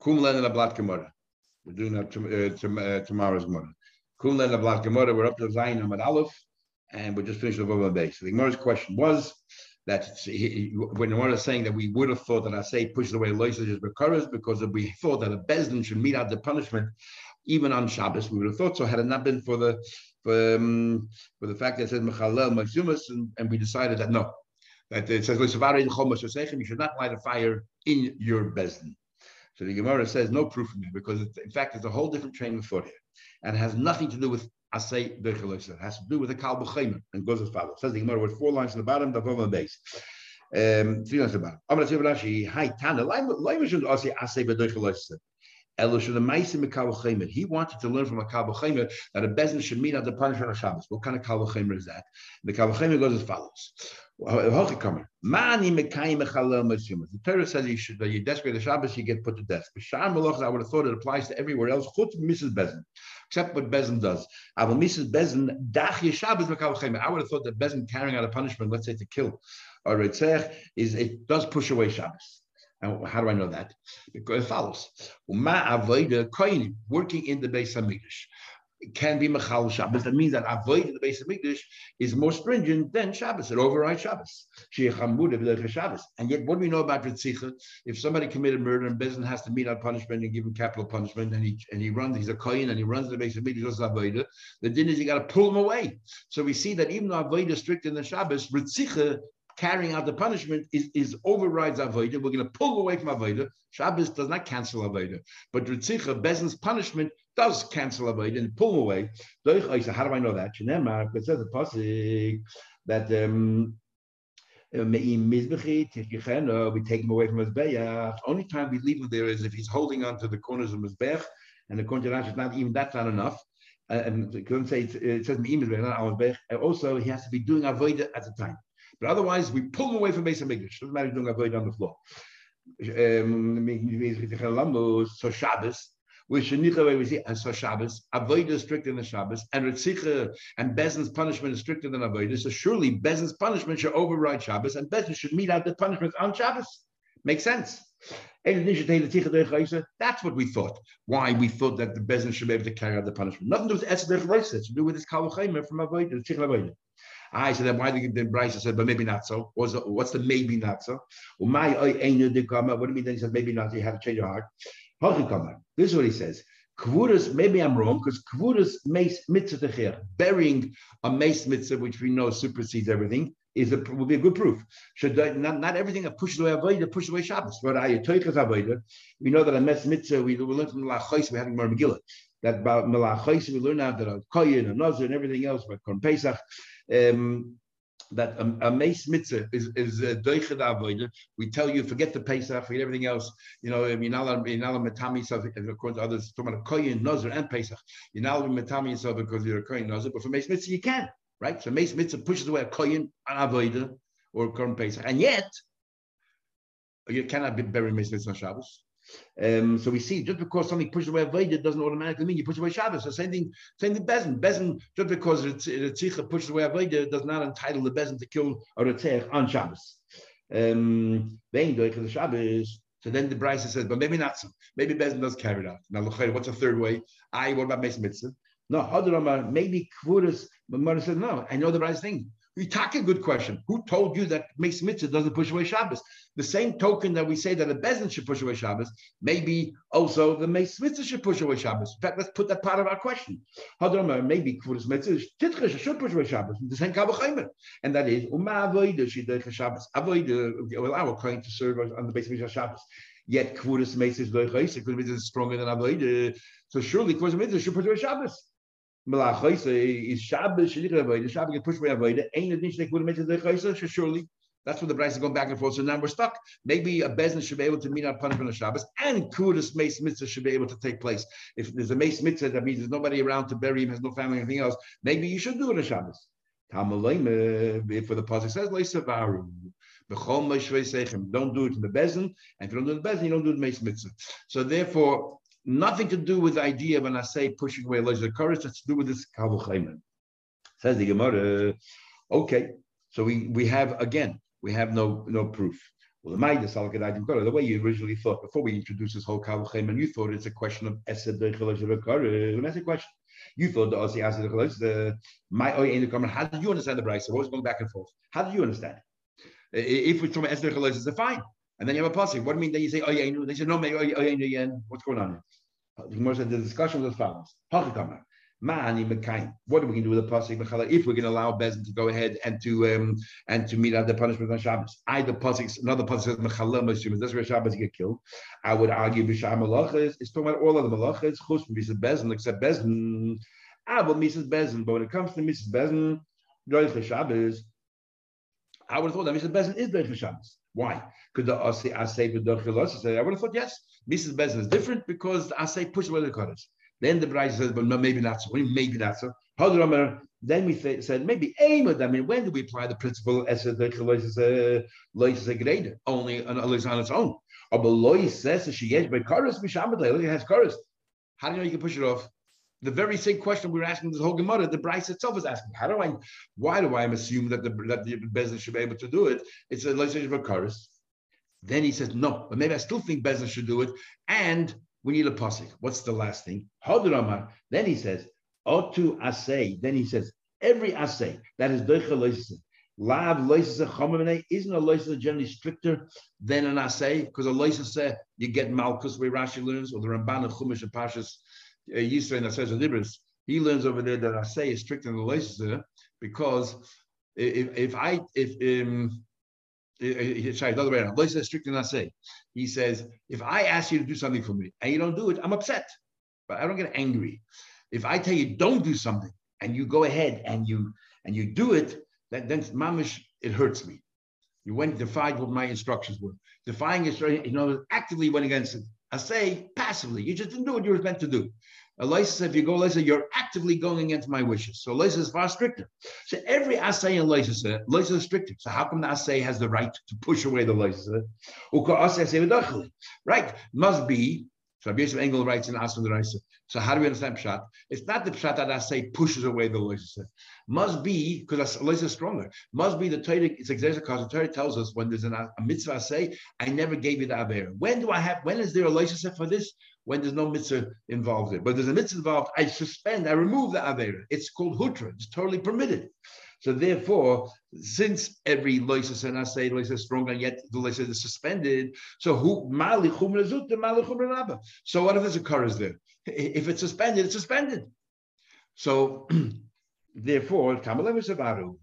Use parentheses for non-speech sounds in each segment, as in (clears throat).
Kum len a blat gemara. We're doing that uh, tomorrow's gemara. Kum len a blat gemara. We're up to Zayin Amad Aleph, and we're just finished the Vav base. So the Gemara's question was that he, when one is saying that we would have thought that I say pushes away loisages bekaras because if we thought that a bezdin should meet out the punishment even on Shabbos, we would have thought so had it not been for the for, um, for the fact that it says mechalel mazumas, and, and we decided that no, that it says you should not light a fire in your bezdin. So the Gemara says no proof from here because in fact it's a whole different train of thought here, and it has nothing to do with asay berchelosa. It has to do with the kal b'chaymer and goes as follows. Says the Gemara with four lines in the bottom, the bottom base. Um, three lines at the bottom. Amar Rashi, hi Tana, laimer should asay asay berchelosa. He wanted to learn from a Kabbalah that a bezin should meet at the punishment of Shabbos. What kind of Kabbalah is that? The Kabbalah goes as follows. The Torah says you should, you desecrate the Shabbos, you get put to death. I would have thought it applies to everywhere else, Mrs. Bezin, except what Bezin does. I would have thought that Bezin carrying out a punishment, let's say to kill or is it does push away Shabbos. How do I know that? Because it follows. Working in the base of Mikdash can be Mechal Shabbos. That means that avoid in the base of Mikdash is more stringent than Shabbos. It overrides Shabbos. Shabbos. And yet, what do we know about Ritzicha? If somebody committed murder and Bezin has to meet out punishment and give him capital punishment, and he and he runs, he's a kohen and he runs the base of Mikdash, avoid the din is you got to pull him away. So we see that even though avoid is strict in the Shabbos, Ritzicha carrying out the punishment is, is overrides Avodah. We're going to pull away from Avodah. Shabbos does not cancel Avodah. But Ritzicha, Bezin's punishment does cancel Avodah and pull away. How do I know that? It says the that um, we take him away from his bayah. Only time we leave him there is if he's holding on to the corners of his bayah, and the corner is not even that's not enough. Uh, and it, it says Also, he has to be doing avodah at the time. But otherwise, we pull them away from Beis Hamikdash. Doesn't matter if doing avoid on the floor. Um, so Shabbos, which way we see as so Shabbos, avoid is stricter than Shabbos, and Ritzicha and Bezin's punishment is stricter than avoid. So surely Bezin's punishment should override Shabbos, and Bezin should meet out the punishment on Shabbos. Makes sense. That's what we thought. Why we thought that the Bezin should be able to carry out the punishment. Nothing to do with Etzedech It's to do with this Kalachayim from Avoid, the Avoid. I said, then why did the Braisa said, but maybe not so? What's the, what's the maybe not so? What do you mean? Then he said, maybe not. So you have to change your heart. This is what he says. Kvuras, maybe I'm wrong, because kvuras mace mitzvah burying a mace mitzvah, which we know supersedes everything, is a, will be a good proof. Should not, not everything that pushes away avodah pushes away Shabbos. But. We know that a mes mitzvah we, we learn from the lachos we have in Megillah that about melachos we learn now that a koyin and nazir and everything else about Korban Pesach um, that a, a mace mitzvah is is a avodah. We tell you forget the Pesach, forget everything else. You know, you're not allowed, matami yourself. According to others, talking about a koyin, nazir, and Pesach, you're not allowed matami yourself because you're a koyin nazir. But for mace mitzvah, you can, right? So mace mitzvah pushes away a koyin, an avodah, or Korban Pesach, and yet you cannot be buried mace mitzvah on Shabbos. Um, so we see just because something pushes away Avodah doesn't automatically mean you push away Shabbos. So same thing, same thing Bezin. Bezin, just because Ritzicha pushes away Avodah does not entitle the Bezin to kill a Ritzich on Shabbos. Um, the. So then the Braisa says, but maybe not so. Maybe Bezin does carry it out. Now, what's the third way? I, what about Mason Mitzvah? No, maybe Kvuras, but Mother said, no, I know the right thing. We talk a good question. Who told you that Mace Mitzvah doesn't push away Shabbos? The same token that we say that a Bezin should push away Shabbos, maybe also the Mace Mitzvah should push away Shabbos. In fact, let's put that part of our question. Maybe Kvuras Mitzvah should push away Shabbos. The same Kabbalah And that is, Uma Avoida Shidach Shabbos. Avoida will allow a claim to serve on the basis of Shabbos. Yet Kvuras Mitzvah is stronger than Avoida. So surely Kvuras Mitzvah should push away Shabbos is Shabbos, Shabbos get pushed away Avodah, ain't it nish would make the surely. That's what the Braisa is going back and forth. So now we're stuck. Maybe a business should be able to meet our punishment on Shabbos, and Kudas Mace Mitzvah should be able to take place. If there's a Mace Mitzvah, that means there's nobody around to bury him, has no family, anything else. Maybe you should do it on Shabbos. If for the pasuk says Leisavaru, don't do it in the bezin, and if you don't do it in the bezin, you don't do the Mace Mitzvah. So therefore, Nothing to do with the idea when I say pushing away the courage, it's to do with this Kavuchayman. Says the Gemara, okay, so we, we have again, we have no no proof. Well, the way you originally thought before we introduced this whole Kavuchem, and you thought it's a question of Esed and that's a question. You thought the Osi asked the my in the comment. How did you understand the Brisa? What was going back and forth? How did you understand? If we're talking about Esed it's fine. And then you have a passing. What do you mean? Then you say, oh yeah, they said no, maybe what's going on here? The the discussion was as follows. What are we going to do with the pasuk if we're going to allow Bezin to go ahead and to um, and to meet out the punishment on Shabbos? Either pasuk, another pasuk says mechalem mashum. That's where Shabbos get killed. I would argue b'sham malachas. It's talking about all of the malachas. Mrs. Except Bezin. Ah, but Mrs. Bezin. But when it comes to Mrs. Bezin. I would have thought that Mrs. Bezin is Doich Shabbos. Why? Could the Asay Asay say? The philosophy? I would have thought yes. Mrs. Bezin is different because the Asay pushes away the Kodesh. Then the bride says, but no, maybe not so. Maybe not so. Then we th- said maybe aim I mean, when do we apply the principle as a only on, on its own? Or lois says that she by chorus mishamadle. It has chorus. How do you know you can push it off? The very same question we are asking this whole Gemara, the Braisa itself is asking. How do I? Why do I assume that the that the business should be able to do it? It's a lois a chorus. Then he says no, but maybe I still think business should do it, and we need a pasuk. What's the last thing? Then he says, Otu asay. Then he says, every asay that is doicha loisese. Lav loisese chomene isn't a loisese generally stricter than an asay because a loisese you get malchus where Rashi learns or the Ramban of Chumash and Pashas uh, Yisrael that says Libras. He learns over there that asay is stricter than the loisese because if, if I if um, sorry, the other way around. Loisa strictly not say. He says, if I ask you to do something for me and you don't do it, I'm upset, but I don't get angry. If I tell you don't do something and you go ahead and you and you do it, then, then mamish it hurts me. You went defied what my instructions were. Defying instructions, you know, actively went against it. Say passively. You just didn't do what you were meant to do. Elisa, if you go Elisa, you're actively going against my wishes. So Elisa is far stricter. So every assay in Elisa, Elisa uh, is stricter. So how come the assay has the right to push away the Elisa? Right. Must be so Rabbi Yosef Engel writes in the Raisa. So how do we understand Pshat? It's not the Pshat that I say pushes away the Loisa. Must be, because Loisa is stronger, must be the Torah, it's exactly because the Torah tells us when there's an, a mitzvah I say, I never gave you the Aver. When do I have, when is there a Loisa for this? When there's no mitzvah involved there. But there's a mitzvah involved, I suspend, I remove the Aver. It's called Hutra. It's totally permitted. So therefore, since every loises and I say loises is strong and yet the loises is suspended, so who mali the mali So what if there's a chorus there? If it's suspended, it's suspended. So (clears throat) therefore, kamalev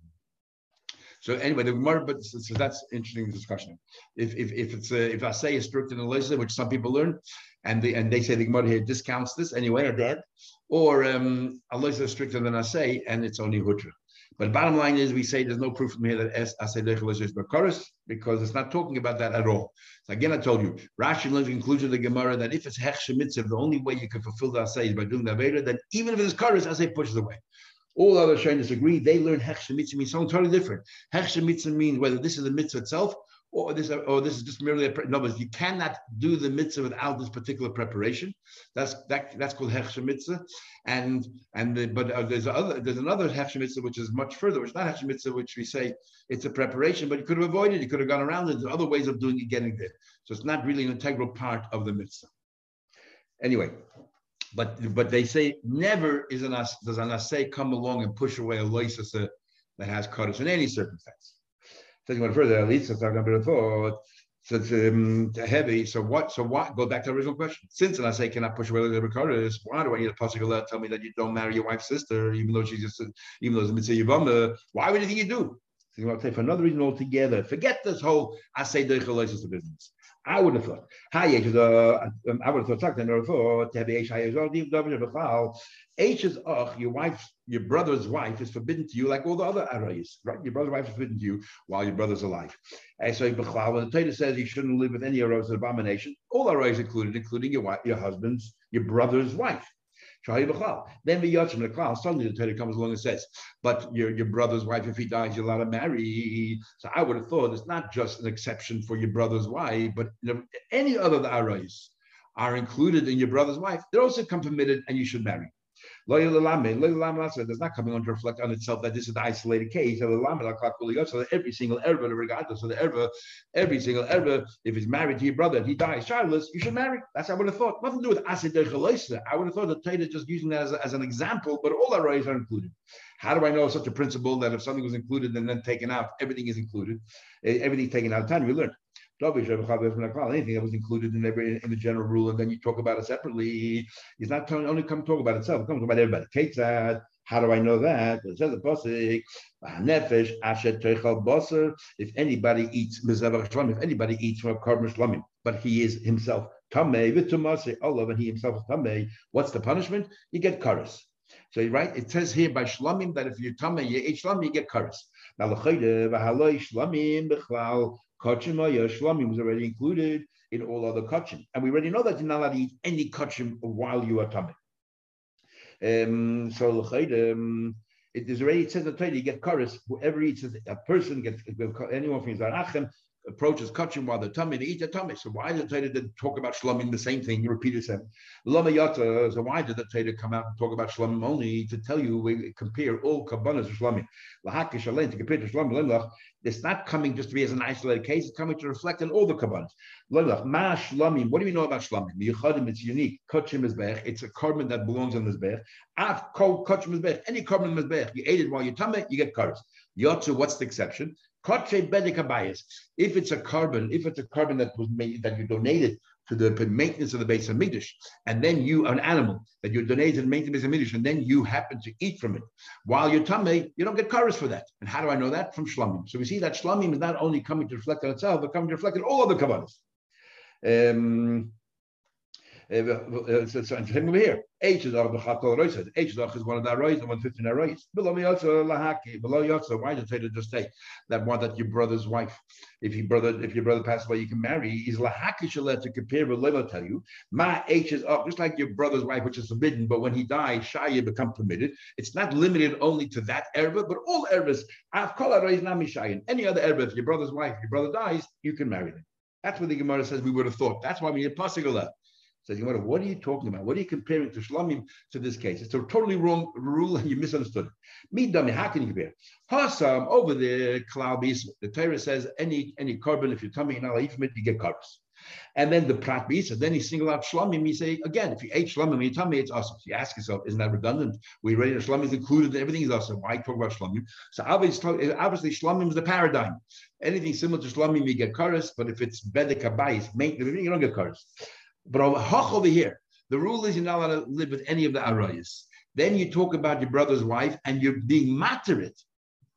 so anyway, the Gemara, but so, that's interesting discussion. If if if it's a, if I say is strict in the which some people learn, and they and they say the Gemara here discounts this anyway, or dead, or um, Allah is stricter than I say, and it's only hutra. But bottom line is, we say there's no proof from here that es bakaris because it's not talking about that at all. So again, I told you, Rashi learns the conclusion of the Gemara that if it's hech the only way you can fulfill the asay is by doing the aveda, then even if it's karis, asay pushes away. All other shaynas agree. They learn hech means something totally different. Hech means whether this is the mitzvah itself or this, or this is just merely a no, but you cannot do the mitzvah without this particular preparation. That's that, that's called hechsher mitzvah, and and the, but uh, there's other there's another hechsher mitzvah which is much further, which is not hechsher mitzvah, which we say it's a preparation, but you could have avoided, you could have gone around it. There's other ways of doing it, getting there. So it's not really an integral part of the mitzvah. Anyway, but but they say never is an as, does an assay come along and push away a loisasa that has kaddish in any circumstance. Taking one further, at least. So it's um, heavy. So what? So what? Go back to the original question. Since and I say, can I push away the recorders? Why do I need a to tell me that you don't marry your wife's sister, even though she's just, even though it's a mitzvah Why would you think you do? So I'll say for another reason altogether. Forget this whole I say the business. I would have thought. Hi, uh, um, I would have thought. H is ach, your wife, your brother's wife is forbidden to you, like all the other arayis, right? Your brother's wife is forbidden to you while your brother's alive. And so when the Torah says you shouldn't live with any arayis of abomination, all arayis included, including your wife, your husband's, your brother's wife. Then the Yachim the Klal, suddenly the Torah comes along and says, but your, your brother's wife, if he dies, you're allowed to marry. So I would have thought it's not just an exception for your brother's wife, but any other arayis are included in your brother's wife. They're also come permitted and you should marry. There's not coming on to reflect on itself that this is the isolated case. So every single erba, regardless of the erba, every single erba, if he's married to your brother and he dies childless, you should marry. That's what I would have thought. Nothing to do with asid I would have thought that Taylor just using that as, a, as an example, but all our rights are included. How do I know such a principle that if something was included and then taken out, everything is included? Everything's taken out of time. We learned. Anything that was included in every in the general rule, and then you talk about it separately. He's not telling, only come talk about itself. Come talk about everybody. Kate said, how do I know that? It says the pasuk, "Nefesh asher teichal baser." If anybody eats mezavach shlamim, if anybody eats from a shlamim, but he is himself tamei v'tumase olav, and he himself is tamei, what's the punishment? You get karas. So right, it says here by shlamim that if you're tamei, you eat shlamim, you get karas. Now shlamim Kachim Shlamim was already included in all other kachim. And we already know that you're not allowed to eat any kachim while you are tamid. Um, so um, it is already it says that you get chorus. Whoever eats a person gets anyone from his Zarachem approaches kachim while they're tummy, they eat the tummy. So why did the Torah talk about shlomim the same thing? You repeat it seven. Yata. So why did the Torah come out and talk about shlomim only to tell you we compare all kabbanas to shlomim? Lahakish alein to compare to shlomim It's not coming just to be as an isolated case. It's coming to reflect on all the kabbanas. Lemlach ma shlomim. What do we know about shlomim? Yichadim. It's unique. Kachim is bech. It's a carbon that belongs on this bech. Af kachim is bech. Any carbon is bech. You ate it while you're tummy, you get carbs. Yotzu. What's the exception? If it's a carbon, if it's a carbon that was made that you donated to the maintenance of the base of Mikdash, and then you, an animal that you donated to the maintenance of Mikdash, and then you happen to eat from it while you're tummy, you don't get karas for that. And how do I know that? From shlamim. So we see that shlamim is not only coming to reflect on itself, but coming to reflect on all other kavanas. Um, Eh, eh, so, so, over here. H is of the Chakol Roisa. H is one of the Rois and 115 Rois. Below me also Lahaki. Below also. Why did Taylor just say that one that your brother's wife, if your brother, if your brother passed away, you can marry. Is Lahaki Shalet to compare with Level tell you. My H is up, just like your brother's wife, which is forbidden, but when he dies, Shaya become permitted. It's not limited only to that erba, but all erbas. Any other erba, if your brother's wife, your brother dies, you can marry them. That's what the Gemara says we would have thought. That's why we need Pasigala. Says what are you talking about? What are you comparing to Shlamim to this case? It's a totally wrong rule and you misunderstood it. Me dummy, how can you compare? Hasam over the cloud the Torah says any any carbon, if you're and not eat from it, you get carbs. And then the Prat Bisa, then he single out Shlamim. He say, again, if you ate Shlamim you tummy, it's awesome. So you ask yourself, isn't that redundant? We ready to Shlamim is included, everything is awesome. Why talk about Shlamim? So obviously, obviously is the paradigm. Anything similar to Shlamim, you get Karas, but if it's Bedek Abayis, you don't get Karas. But over, here, the rule is you're not allowed to live with any of the arayas. Then you talk about your brother's wife and you're being materit.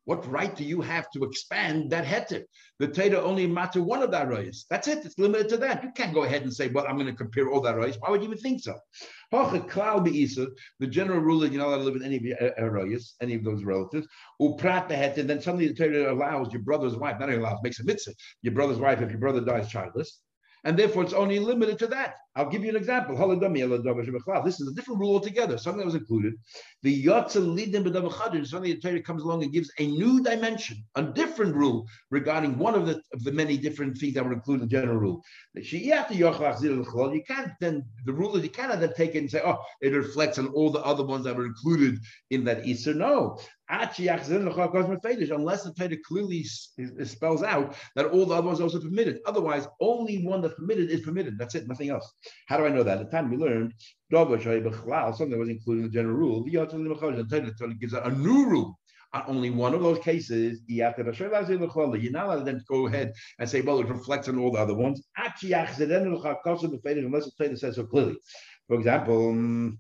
What right do you have to expand that heter? The Torah only matter one of the arayas. That's it. It's limited to that. You can't go ahead and say, well, I'm going to compare all the arayas. Why would you even think so? The general rule is you're not allowed to live with any of the arayas, any of those relatives. Uprat the heter. Then suddenly the Torah allows your brother's wife, not only allows, makes a mitzvah. Your brother's wife, if your brother dies childless, and therefore it's only limited to that. I'll give you an example. This is a different rule altogether, something that was included. The Yotza Lidim B'Davachadin, something the Torah comes along and gives a new dimension, a different rule regarding one of the of the many different things that were included in the general rule. You can't then, the rule is you cannot then take it and say, oh, it reflects on all the other ones that were included in that Easter. No unless the Torah clearly spells out that all the other ones are also permitted. Otherwise, only one that's permitted is permitted. That's it, nothing else. How do I know that? At the time we learned something that was included in the general rule. The Torah gives a new rule on only one of those cases, you're not allowed to then go ahead and say, well, it reflects on all the other ones. Unless the Torah says so clearly. For example, um,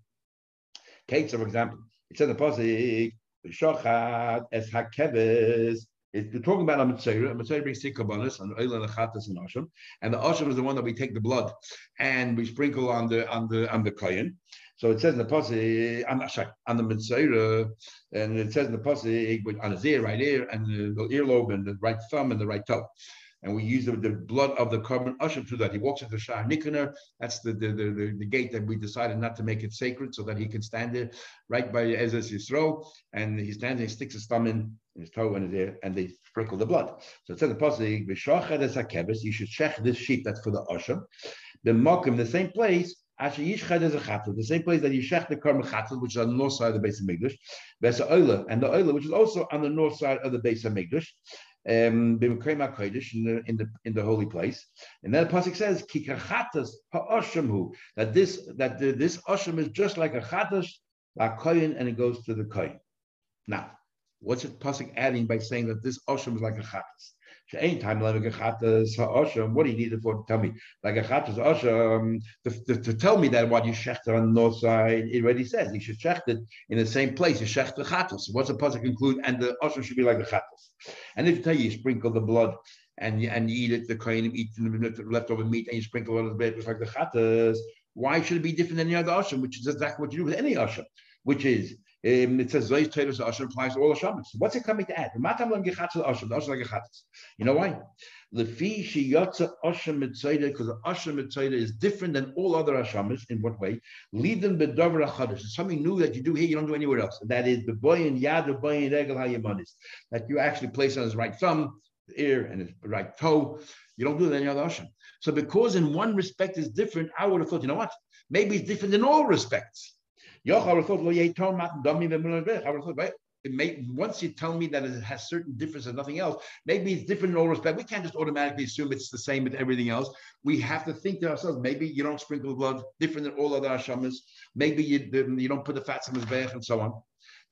Kate, for example, it says in the Pasuk, Shochat es hakeves. We're talking about a mitzvah. A mitzvah brings three kabbalas and oil and chatas and asham, and the asham is the one that we take the blood and we sprinkle on the on the on the kayan. So it says in the I'm not sorry, on the and it says in the pasuk on his ear, right ear, and the, the earlobe, and the right thumb, and the right toe and we use the, the blood of the korban usher to that. He walks into the Shar Nikanor. That's the the, the, the, gate that we decided not to make it sacred so that he can stand there right by Ezra's Yisro. And he stands and he sticks his thumb in, his toe in there, and they sprinkle the blood. So it says the Pasuk, you should check this sheep that's for the usher. The mock in the same place, the same place that Yishech the Karm chatas, which is on the north side of the base of Migdash, and the Oila, which is also on the north side of the base of Migdash, um, in the in the in the holy place, and then the pasuk says kikachatas ha'oshamhu that this that the, this osham is just like a chatas, a koyin, and it goes to the koyin. Now, what's it pasuk adding by saying that this osham is like a chatas? Time like a chatas ha'osham. What do you need it for to tell me? Like a chatas osham to, to, to, tell me that what you shechter on the north side, it already says you should shecht it in the same place. You shecht the chatas. What's the pasuk conclude? And the osham should be like the chatas. And if you tell you, you sprinkle the blood and you, and you eat it, the kohen eat the leftover meat and you sprinkle on the bit, it's like the chatas. Why should it be different than the other osham, which is exactly what you do with any osham, which is um, it says Zois Teres Asher applies to all Hashemis. What's it coming to add? You know why? The fee she yotza Asher Mitzayda, because Asher Mitzayda is different than all other Hashemis. In what way? Lead them bedover achadish. It's something new that you do here, you don't do anywhere else. That is the boy and yad, the boy and regel hayamanis. That you actually place on his right thumb, ear, and his right toe. You don't do that in any other Hashem. So because in one respect is different, I would have thought, you know what? Maybe it's different in all respects. May, once you tell me that it has certain difference and nothing else, maybe it's different in all respect. We can't just automatically assume it's the same with everything else. We have to think to ourselves, maybe you don't sprinkle blood different than all other Hashemas. Maybe you, you don't put the fats in his bath and so on.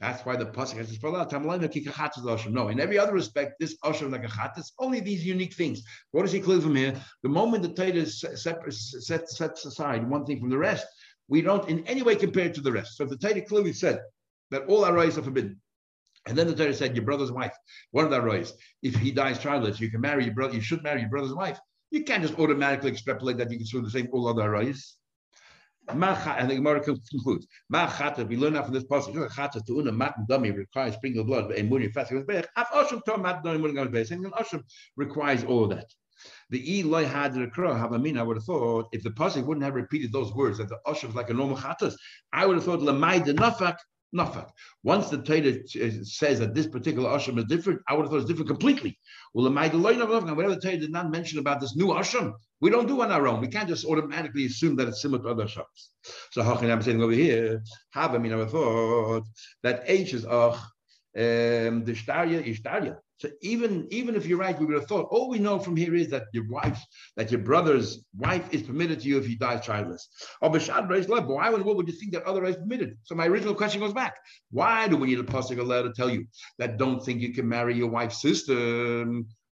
That's why the pasuk has No, in every other respect, this usher like a chatas, only these unique things. What does he clear from here? The moment the Torah sets, sets aside one thing from the rest, we don't in any way compare it to the rest. So if the Torah clearly said that all arroys are forbidden, and then the Torah said your brother's wife, one of the arroys, if he dies childless, you can marry your brother, you should marry your brother's wife. You can't just automatically extrapolate that you can do the same all other arroys. And the Gemara concludes, we learn out from this passage, to una mat dummy requires sprinkle blood, and muni fasting with. Af osham to mat dummy requires all of that. The Eloi had have I would have thought if the pasuk wouldn't have repeated those words that the usher was like a normal chatas, I would have thought lamai the nafak nafak. Once the Torah says that this particular ashram is different, I would have thought it's different completely. Well. Whatever the Torah did not mention about this new ashram, we don't do on our own. We can't just automatically assume that it's similar to other ashrams. So how can I'm saying over here, have I mean I thought that H is ach um, the shtarya is shtarya. So even even if you're right, we would have thought all we know from here is that your wife, that your brother's wife is permitted to you if he dies childless. or Oh, but why would what would you think that other is permitted? So my original question goes back: Why do we need a pasuk letter to tell you that don't think you can marry your wife's sister?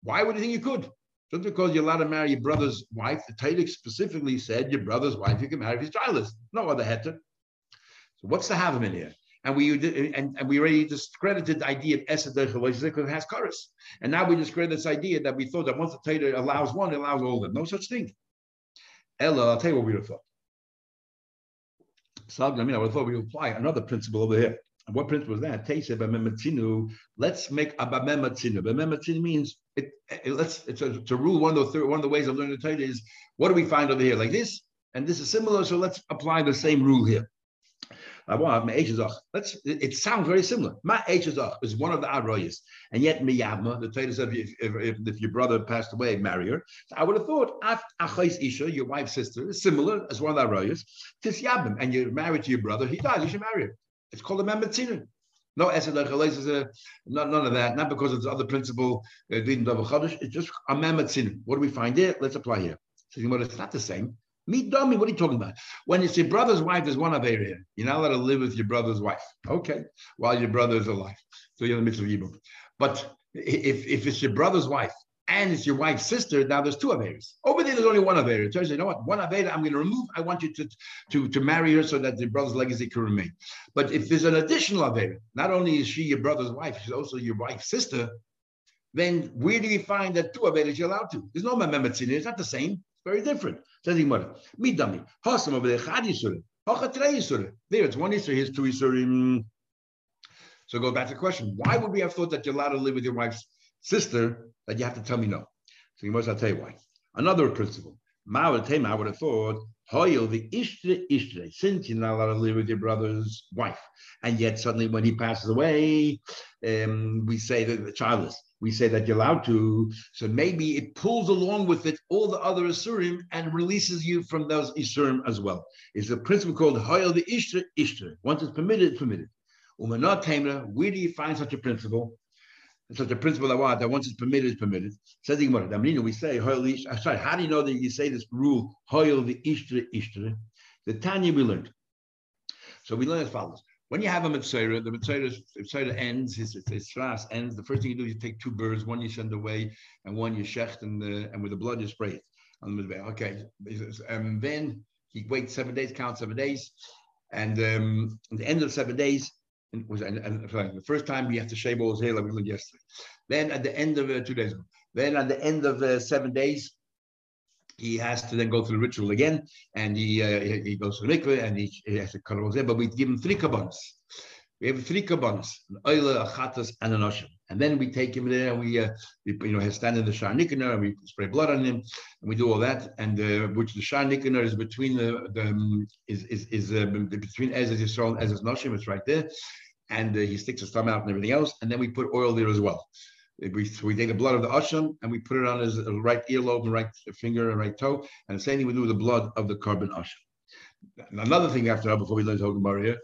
Why would you think you could? Just because you're allowed to marry your brother's wife, the Talmud specifically said your brother's wife you can marry if he's childless. No other heter. So what's the have him in here? And we and, and we already discredited the idea of Esed it has chorus. And now we discredit this idea that we thought that once the Torah allows one, it allows all of them. No such thing. Ella, I'll tell you what we would have thought. So I mean, I would have thought we would apply another principle over here. And what principle is that? Let's make a bamematzinu. Bamematzinu means it, it, let's it's a, it's a rule. One of the one of the ways of learning the Torah is what do we find over here like this, and this is similar. So let's apply the same rule here. Let's. It sounds very similar. My Ma is one of the aroyas, and yet miyabma. The Torah said if, if, if, your brother passed away, marry her. So I would have thought achais isha, your wife's sister, is similar as one of the aroyas. Tis yabim, and you're married to your brother. He died. You should marry her. It's called a membetzinu. No esed is a not none of that. Not because of the other principle. Uh, it's just a membetzinu. What do we find there? Let's apply here. So you know, it's not the same. Me dummy, what are you talking about? When it's your brother's wife, there's one area. You're not allowed to live with your brother's wife. Okay, while your brother is alive. So you're in the midst of Yibum. But if, if it's your brother's wife and it's your wife's sister, now there's two Averas. Over there, there's only one. It tells you, you know what, one Avera I'm going to remove. I want you to, to, to marry her so that the brother's legacy can remain. But if there's an additional Avera, not only is she your brother's wife, she's also your wife's sister, then where do you find that two Averas you're allowed to? There's no Memetzin, it's not the same. Very different. Says the Gemara. Midami. Hasam over there. Chad Yisurim. Hachatrei Yisurim. There, it's one Yisur. Here's two Yisurim. So go back to the question. Why would we have thought that you're allowed to live with your wife's sister that you have to tell me no? So you must I'll tell you why. Another principle. Ma would I would have thought, Hoyel the Ishtre Ishtre, since you're not allowed to live with your brother's wife. And yet suddenly when he passes away, um, we say that the childless. We say that you're allowed to. So maybe it pulls along with it all the other Isurim and releases you from those Isurim as well. It's a principle called Hoyel the Ishtra Ishtra. Once it's permitted, it's permitted. Umanat Taimra, where do you find such a principle? such a principle that that once it's permitted is permitted. Says the Gemara. we say Hoyel the Sorry, how do you know that you say this rule Hoyel the Ishtra Ishtra? The Tanya we learned. So we learn as follows. When you have a mitzvah, the mitzvah ends, his, his ends. The first thing you do is you take two birds, one you send away, and one you shecht, and, the, and with the blood you spray it on the mitzvah. Okay, and then he waits seven days, count seven days, and um, at the end of seven days, was and, and the first time we have to shave all his hair like we learned yesterday. Then at the end of uh, two days, then at the end of uh, seven days, he has to then go through the ritual again, and he uh, he goes to the mikveh and he, he has to cut all But we give him three kabbanas. We have three kabbanas: an oila, a chatas, and an oshim. And then we take him there, and we, uh, we you know, stand in the shar and we spray blood on him, and we do all that. And uh, which the shar is between the, the um, is is, is uh, between Ezra Yisrael and Ezra Noshim. It's right there, and uh, he sticks his thumb out and everything else. And then we put oil there as well. We, we take the blood of the asham and we put it on his right earlobe and right finger and right toe. And the same thing we do with the blood of the carbon asham. Another thing after before we learn Hogan here,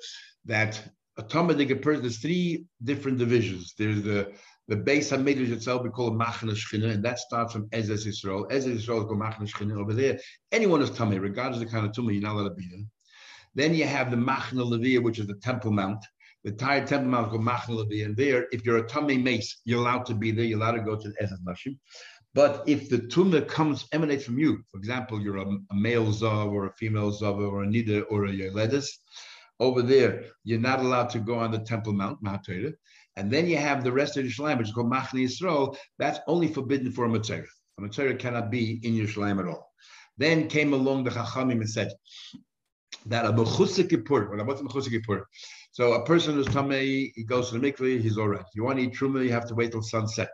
that a Talmudic person, there's three different divisions. There's the the base Hamidrash itself, we call it Machna Shchina, and that starts from Ezes Yisrael. Ezes Yisrael is called Machna Shchina. Over there, anyone is Tameh, regardless of the kind of tumah, you're not allowed to be there. Then you have the Machna Leviyah, which is the Temple Mount the entire temple mount called Machalavi, and there, if you're a tummy mace, you're allowed to be there, you're allowed to go to the Ezes Nashim. But if the tumor comes, emanates from you, for example, you're a, a male zav or a female zav or a nida or a yeledis, over there, you're not allowed to go on the Temple Mount, Mount And then you have the rest of Yerushalayim, which is called Machne Yisrael. That's only forbidden for a Matzera. A Matzera cannot be in Yerushalayim at all. Then came along the Chachamim and said that a Mechusik Kippur, what's Mechusik Kippur? So a person who's tamei, he goes to the mikveh, he's all right. You want to eat truma, you have to wait till sunset.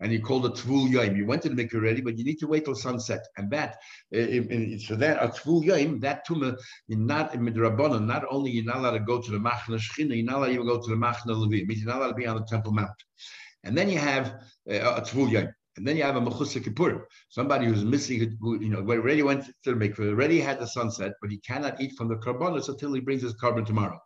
And you called it tvul yom. You went to the mikveh already, but you need to wait till sunset. And that, eh, eh, eh, so that a tvul yom, that tuma, you're not in midrabanan. Not only you're not allowed to go to the machna shchina, you're not allowed to go to the machna levi. It means you're not allowed to be on the temple mount. And then you have a tvul yom. And then you have a Mechusa Kippur, somebody who's missing, who, you know, already went to the mikveh, already had the sunset, but he cannot eat from the karbonos until he brings his carbon tomorrow.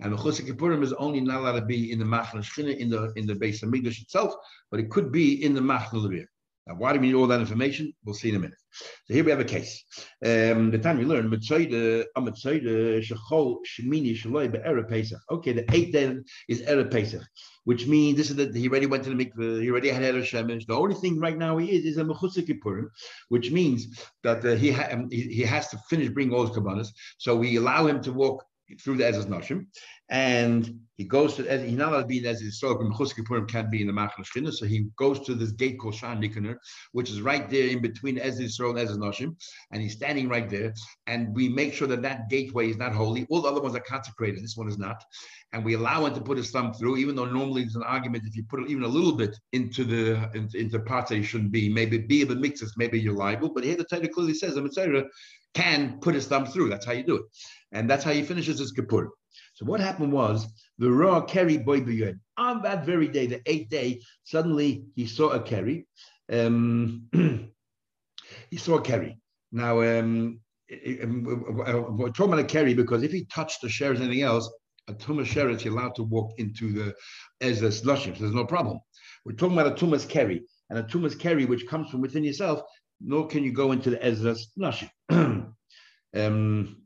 And the Chusik Kippurim is only not allowed to be in the Machna in the in the base of Migdash itself, but it could be in the Machna Levir. Now, why do we need all that information? We'll see in a minute. So here we have a case. Um, the time we learn, Okay, the eighth day is Erev Pesach, which means this is that he already went to the mikveh, he already had Erev Shemesh. The only thing right now he is is a Mechusik Kippurim, which means that uh, he, ha- um, he, he has to finish bringing all his kabbanas. So we allow him to walk through the Ezra's Nashim, and he goes to he's not allowed to be in Ezra's Yisrael, but Purim can't be in the Machal so he goes to this gate called Shar Nikanor, which is right there in between Ezra's Yisrael and Ezra's Nashim, and he's standing right there, and we make sure that that gateway is not holy. All the other ones are consecrated. This one is not, and we allow him to put his thumb through, even though normally there's an argument if you put it even a little bit into the into, into parts that you shouldn't be, maybe be a bit mixes, maybe you're liable. But here the Torah clearly says the Mitzvah can put his thumb through. That's how you do it. And that's how he finishes his Kippur. So what happened was the raw carried boy On that very day, the eighth day, suddenly he saw a carry. Um, (clears throat) he saw a carry. Now, um, we're talking about a carry because if he touched the shares anything else, a tumah sheret, he's allowed to walk into the Ezra slushim. So there's no problem. We're talking about a tumah's carry. And a tumah's carry, which comes from within yourself, nor can you go into the Ezra's nashim. (clears throat) um,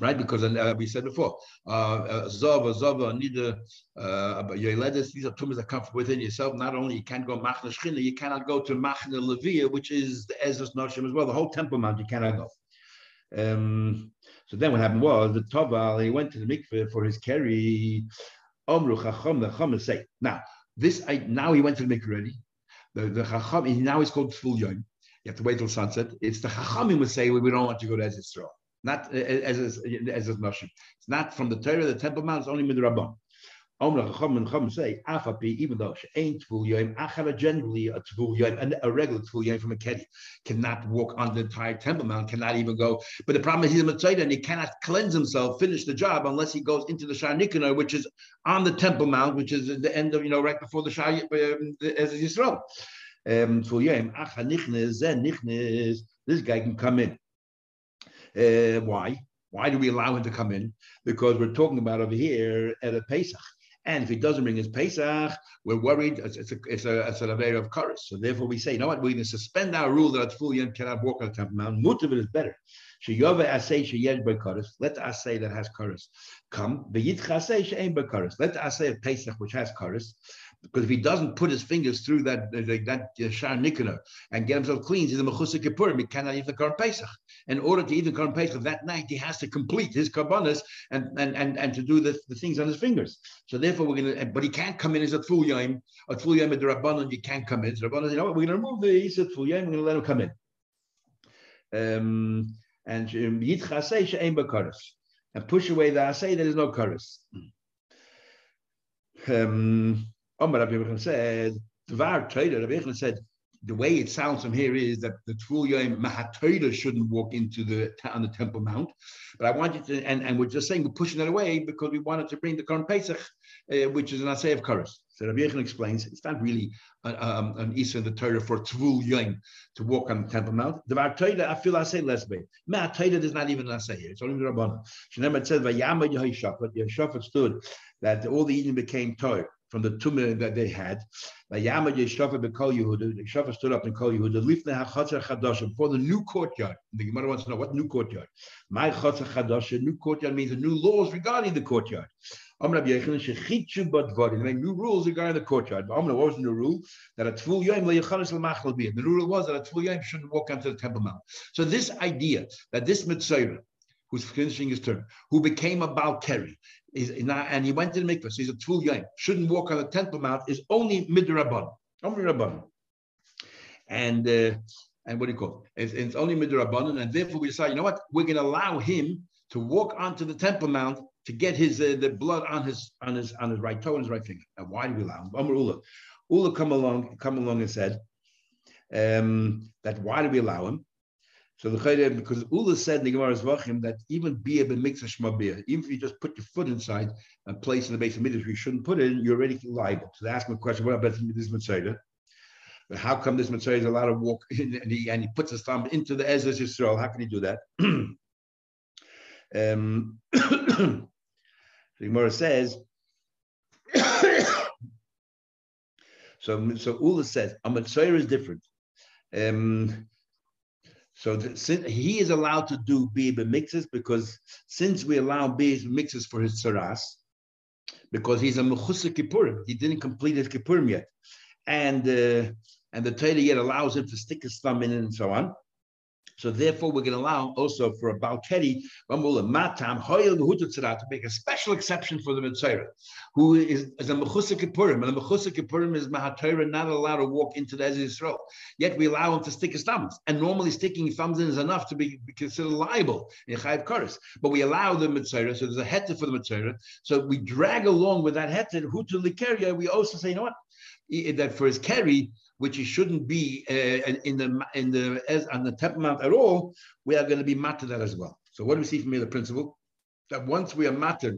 right? Because uh, we said before, uh, Zava, Zava, Nida, Yoledes, these are tumas that come from within yourself. Not only you can't go Machna Shchina, you cannot go to Machna Levia, which is the Ezra's Nashim as well, the whole Temple Mount, you cannot go. Um, so then what happened was the Toval, he went to the mikveh for his carry. Omru Chacham, the Chacham say, now, this, I, now he went to the mikveh already. The, the Chacham, now it's called Full Yom. You have to wait till sunset. It's the Chachamim would say, we don't want you to go to Ezra not as as as, as Nashim. It's not from the Torah, the Temple Mount. It's only midrabban. say, afapi, even though she ain't tvul yom, achara generally a tvul and a regular tvul yom from a kedi cannot walk on the entire temple mount, cannot even go. But the problem is he's a mitzvah and he cannot cleanse himself, finish the job unless he goes into the Shar Nikanor, which is on the temple mount, which is at the end of you know right before the Shar um, as Yisrael. Um. This guy can come in. Uh, why? Why do we allow him to come in? Because we're talking about over here at a Pesach. And if he doesn't bring his Pesach, we're worried it's, it's a it's a it's a of chorus. So therefore we say, you know what, we're going to suspend our rule that full yom cannot walk on the temple mount. Mutav is better. Sheyova asay sheyed by chorus. Let the asay that has chorus come. V'yitcha asay she'ain by chorus. Let the asay of Pesach which has chorus because if he doesn't put his fingers through that that, that uh, Shar and get himself clean, he's a Mechusik Kippurim. He cannot eat the Korban Pesach. In order to eat the Korban Pesach that night, he has to complete his Karbanas and, and, and, and to do the, the things on his fingers. So therefore, we're going to, but he can't come in as a full yom. A full yom at the Rabbanon, you can't come in. So Rabbanon, you know what, we're going to remove the Yisat full yom, we're going to let him come in. Um, and um, Yitcha say. And push away the asay, there is no karis. Um, Omar Rabbi Yochanan said, Dvar Trader, Rabbi Yochanan said, the way it sounds from here is that the Tvul Yom Mahatoida shouldn't walk into the on the Temple Mount. But I want you to, and, and we're just saying we're pushing that away because we wanted to bring the Korban Pesach, uh, which is an Asay of Karas. So Rabbi Yochanan explains it's not really a, um, an Isa in the Torah for Tvul Yom to walk on the Temple Mount. The Vartoida, I feel I say less. Mahatoida is not even an Asay here. It's only the Rabbanah. Shneimah says, Vayama Yehoshaphat, Yehoshaphat stood that all the Eden became Torah from the tumor that they had. Yama Yeshava Bekol Yehuda, Yeshava stood up and called Yehuda, Lifne HaChatzer Chadash, for the new courtyard. The Gemara wants to know what new courtyard. My Chatzer Chadash, new courtyard means the new laws regarding the courtyard. Amr Rabbi Yochanan Shechichu Badvarim, make new rules regarding the courtyard. But Amr, what was the new rule? That a Tful Yom Le'yechanis L'machal The rule was that a Tful Yom shouldn't walk onto the Temple Mount. So this idea that this Mitzvah, who's finishing his term, who became a not, and he went to the mikvah, so he's a tvul yain, shouldn't walk on the temple mount, is only midrabban, only rabban. And uh, and what do you call it? It's, it's only midrabban, and therefore we decide, you know what, we're going to allow him to walk onto the temple mount to get his uh, the blood on his on his on his right toe and his right finger. Now, why do we allow him? Amr Ula, Ula come along, come along and said um, that why do we allow him? So the Chayre, because Ula said in the Gemara Zvachim that even beer b'mikzah shmabir, even if you just put your foot inside and place in the base of midrash, you shouldn't put it in, you're already liable. So they ask him a question, what about this mitzvah? But how come this mitzvah is allowed to walk (laughs) in and he, and he puts his thumb into the Ezra Yisrael? How can he do that? (clears throat) um, (coughs) the Gemara says, (coughs) so, so Ula says, a mitzvah is different. Um, so the, he is allowed to do beer mixes because since we allow beer mixes for his saras, because he's a mechusik kippurim, he didn't complete his kippurim yet, and uh, and the Torah yet allows him to stick his thumb in and so on. So therefore, we're going to allow also for a Balketi, to make a special exception for the Mitzvah, who is, is a Mechusik Kippurim. And the Mechusik Kippurim is Mahatayra not allowed to walk into the Ezra Yisrael. Yet we allow him to stick his thumbs. And normally sticking thumbs in is enough to be, be considered liable in Chayiv Karis. But we allow the Mitzvah, so there's a Heta for the Mitzvah. So we drag along with that Heta, Hutu Likeria, we also say, you know what? That for his carry, which it shouldn't be uh, in the in the as on the temple mount at all, we are going to be matter that as well. So what do we see from here? The principle that once we are matter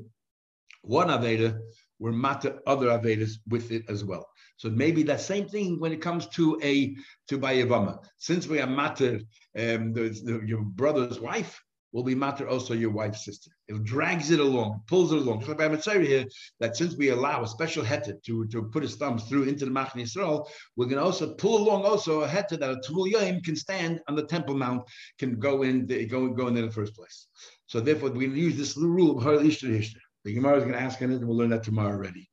one aveda, we're matter other avedas with it as well. So maybe that same thing when it comes to a to Bayavama. Since we are matter um, the, the, your brother's wife, will be matter also your wife's sister. It drags it along, pulls it along. So I'm saying here that since we allow a special heter to, to put his thumbs through into the Machne Yisrael, we're going to also pull along also a heter that a Tvul Yom can stand on the Temple Mount, can go in, go, go in there in the first place. So therefore, we use this rule of Har Ishtar Ishtar. The Gemara is going to ask on it, and we'll learn that tomorrow already.